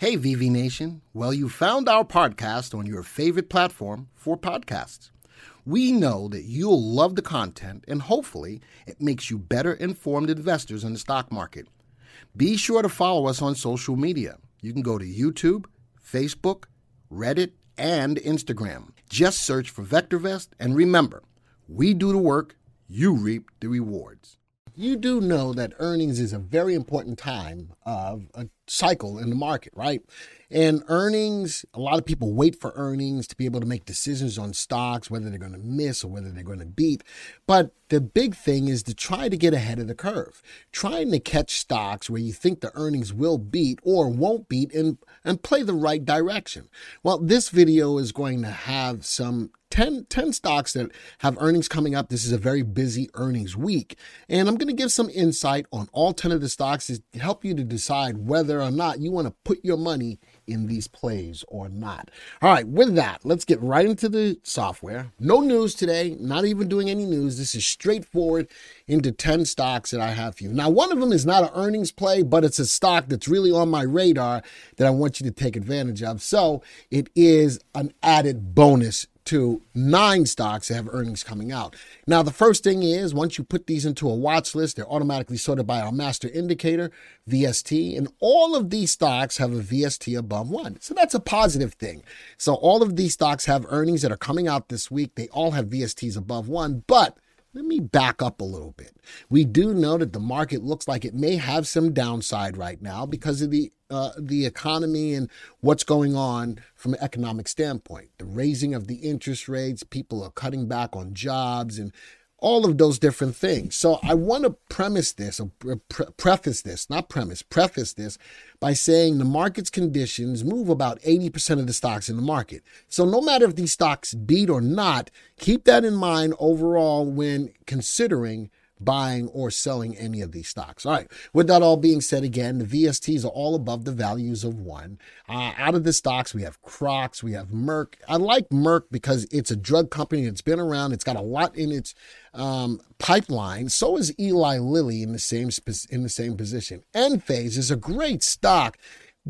Hey, VV Nation. Well, you found our podcast on your favorite platform for podcasts. We know that you'll love the content and hopefully it makes you better informed investors in the stock market. Be sure to follow us on social media. You can go to YouTube, Facebook, Reddit, and Instagram. Just search for VectorVest and remember, we do the work, you reap the rewards you do know that earnings is a very important time of a cycle in the market, right? And earnings, a lot of people wait for earnings to be able to make decisions on stocks, whether they're going to miss or whether they're going to beat. But the big thing is to try to get ahead of the curve, trying to catch stocks where you think the earnings will beat or won't beat and, and play the right direction. Well, this video is going to have some 10, 10 stocks that have earnings coming up. This is a very busy earnings week. And I'm going to give some insight on all 10 of the stocks to help you to decide whether or not you want to put your money in these plays or not. All right, with that, let's get right into the software. No news today, not even doing any news. This is straightforward into 10 stocks that I have for you. Now, one of them is not an earnings play, but it's a stock that's really on my radar that I want you to take advantage of. So it is an added bonus to nine stocks that have earnings coming out. Now, the first thing is once you put these into a watch list, they're automatically sorted by our master indicator, VST, and all of these stocks have a VST above one. So that's a positive thing. So all of these stocks have earnings that are coming out this week. They all have VSTs above one, but let me back up a little bit. We do know that the market looks like it may have some downside right now because of the uh, the economy and what's going on from an economic standpoint. The raising of the interest rates, people are cutting back on jobs, and all of those different things. So I want to premise this, or pre- preface this, not premise, preface this by saying the market's conditions move about 80% of the stocks in the market. So no matter if these stocks beat or not, keep that in mind overall when considering buying or selling any of these stocks. All right. With that all being said, again, the VSTs are all above the values of one. Uh, out of the stocks, we have Crocs, we have Merck. I like Merck because it's a drug company that's been around. It's got a lot in its um, pipeline. So is Eli Lilly in the same in the same position. Enphase is a great stock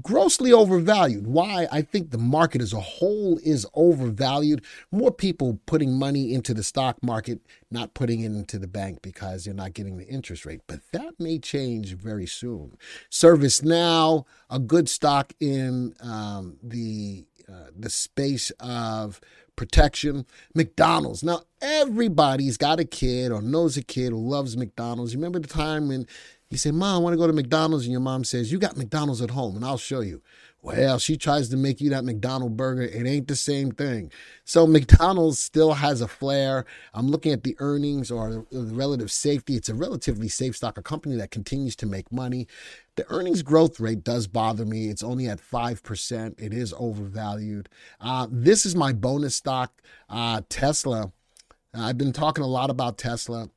grossly overvalued. Why? I think the market as a whole is overvalued. More people putting money into the stock market, not putting it into the bank because they're not getting the interest rate. But that may change very soon. ServiceNow, a good stock in um, the uh, the space of protection. McDonald's. Now, everybody's got a kid or knows a kid who loves McDonald's. You remember the time when you say, Mom, I want to go to McDonald's. And your mom says, You got McDonald's at home, and I'll show you. Well, she tries to make you that McDonald burger. It ain't the same thing. So McDonald's still has a flair. I'm looking at the earnings or the relative safety. It's a relatively safe stock, a company that continues to make money. The earnings growth rate does bother me. It's only at 5%. It is overvalued. Uh, this is my bonus stock, uh, Tesla. I've been talking a lot about Tesla.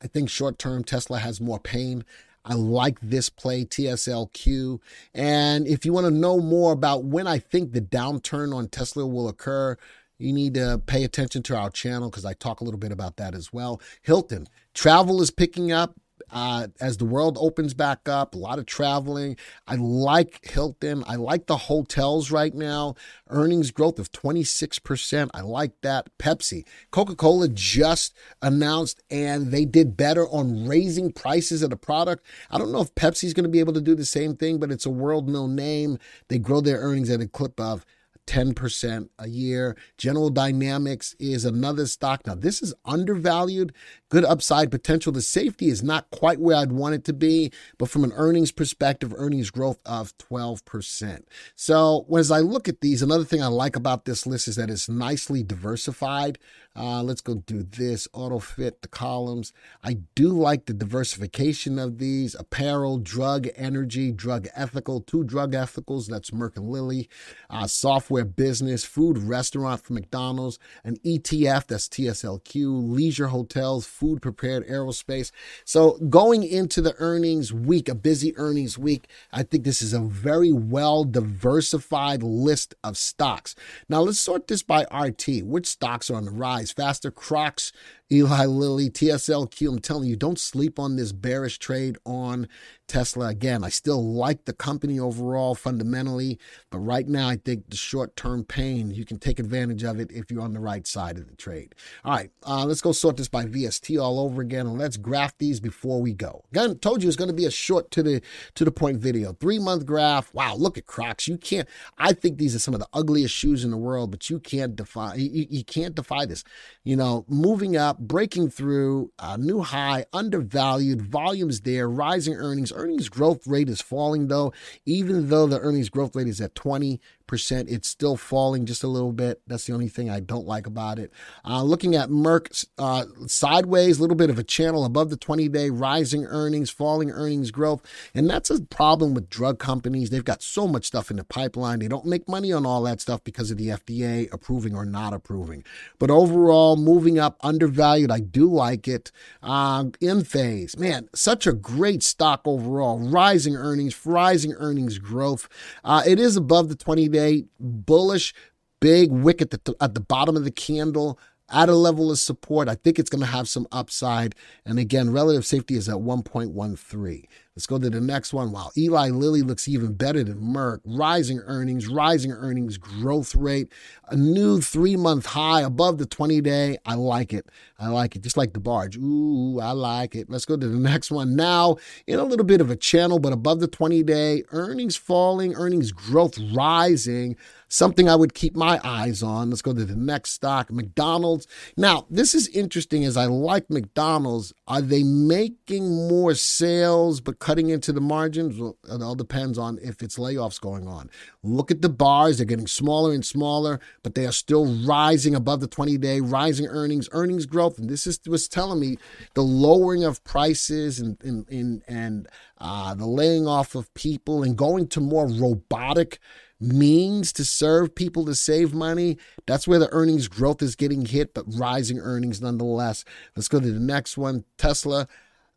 I think short term Tesla has more pain. I like this play, TSLQ. And if you want to know more about when I think the downturn on Tesla will occur, you need to pay attention to our channel because I talk a little bit about that as well. Hilton, travel is picking up uh, as the world opens back up, a lot of traveling. I like Hilton. I like the hotels right now. Earnings growth of 26%. I like that. Pepsi, Coca Cola just announced and they did better on raising prices of the product. I don't know if Pepsi's going to be able to do the same thing, but it's a world known name. They grow their earnings at a clip of 10% a year. General Dynamics is another stock. Now, this is undervalued, good upside potential. The safety is not quite where I'd want it to be, but from an earnings perspective, earnings growth of 12%. So, as I look at these, another thing I like about this list is that it's nicely diversified. Uh, let's go do this auto fit the columns. I do like the diversification of these apparel, drug, energy, drug ethical, two drug ethicals. That's Merck and Lilly, uh, software business, food restaurant for McDonald's, an ETF that's TSLQ, leisure hotels, food prepared aerospace. So going into the earnings week, a busy earnings week, I think this is a very well diversified list of stocks. Now let's sort this by RT. Which stocks are on the rise? Faster. Crocs Eli Lilly, TSLQ. I'm telling you, don't sleep on this bearish trade on Tesla. Again, I still like the company overall fundamentally, but right now I think the short term pain, you can take advantage of it if you're on the right side of the trade. All right, uh, let's go sort this by VST all over again and let's graph these before we go. Again, told you it's going to be a short to the to the point video. Three month graph. Wow, look at Crocs. You can't. I think these are some of the ugliest shoes in the world, but you can't defy. You, you can't defy this. You know, moving up, breaking through a new high, undervalued, volumes there, rising earnings earnings growth rate is falling, though. Even though the earnings growth rate is at 20%, it's still falling just a little bit. That's the only thing I don't like about it. Uh, looking at Merck uh, sideways, a little bit of a channel above the 20 day, rising earnings, falling earnings growth. And that's a problem with drug companies. They've got so much stuff in the pipeline. They don't make money on all that stuff because of the FDA approving or not approving. But overall, moving up, undervalued. I do like it. Uh, Enphase, man, such a great stock overall overall. Rising earnings, rising earnings growth. Uh, it is above the 20 day bullish, big wick at the, at the bottom of the candle at a level of support. I think it's going to have some upside. And again, relative safety is at 1.13. Let's go to the next one. Wow, Eli Lilly looks even better than Merck. Rising earnings, rising earnings growth rate, a new three month high above the 20 day. I like it. I like it. Just like the barge. Ooh, I like it. Let's go to the next one now. In a little bit of a channel, but above the 20 day. Earnings falling, earnings growth rising. Something I would keep my eyes on. Let's go to the next stock McDonald's. Now, this is interesting as I like McDonald's. Are they making more sales but cutting into the margins? Well, it all depends on if it's layoffs going on. Look at the bars, they're getting smaller and smaller, but they are still rising above the 20 day, rising earnings, earnings growth. And this is was telling me the lowering of prices and, and, and, and uh, the laying off of people and going to more robotic means to serve people to save money. That's where the earnings growth is getting hit, but rising earnings nonetheless. Let's go to the next one Tesla.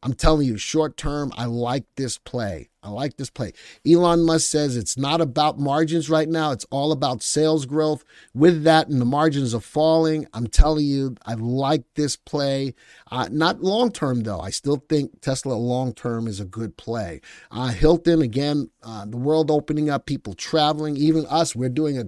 I'm telling you, short term, I like this play. I like this play. Elon Musk says it's not about margins right now. It's all about sales growth. With that, and the margins are falling. I'm telling you, I like this play. Uh, not long term, though. I still think Tesla long term is a good play. Uh, Hilton, again, uh, the world opening up, people traveling, even us. We're doing a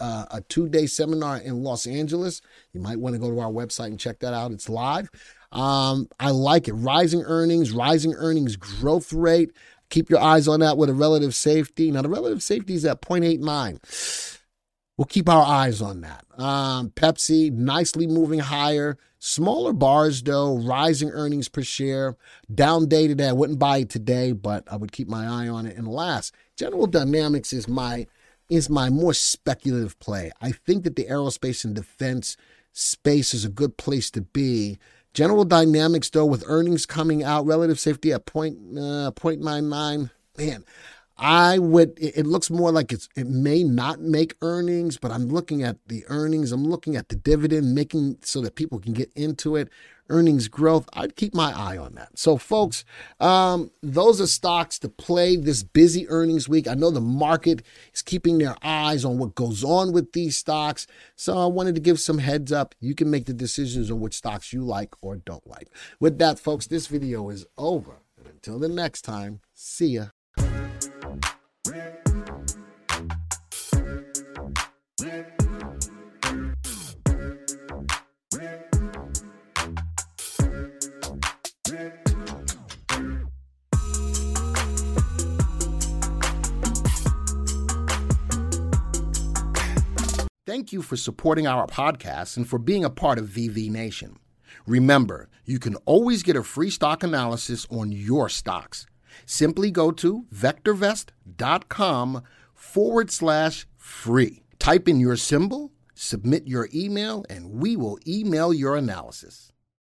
a, a two day seminar in Los Angeles. You might want to go to our website and check that out. It's live. Um, I like it. Rising earnings, rising earnings growth rate. Keep your eyes on that with a relative safety. Now, the relative safety is at 0.89. We'll keep our eyes on that. Um, Pepsi, nicely moving higher. Smaller bars, though, rising earnings per share. Down day today. I wouldn't buy it today, but I would keep my eye on it. And last, General Dynamics is my is my more speculative play. I think that the aerospace and defense space is a good place to be. General Dynamics, though, with earnings coming out, relative safety at point, uh, 0.99. Man, I would, it, looks more like it's, it may not make earnings, but I'm looking at the earnings. I'm looking at the dividend, making so that people can get into it earnings growth, I'd keep my eye on that. So, folks, um, those are stocks to play this busy earnings week. I know the market is keeping their eyes on what goes on with these stocks. So, I wanted to give some heads up. You can make the decisions on which stocks you like or don't like. With that, folks, this video is over. And until the next time, see ya. Thank you for supporting our podcast and for being a part of VV Nation. Remember, you can always get a free stock analysis on your stocks. Simply go to vectorvest.com forward slash free. Type in your symbol, submit your email, and we will email your analysis.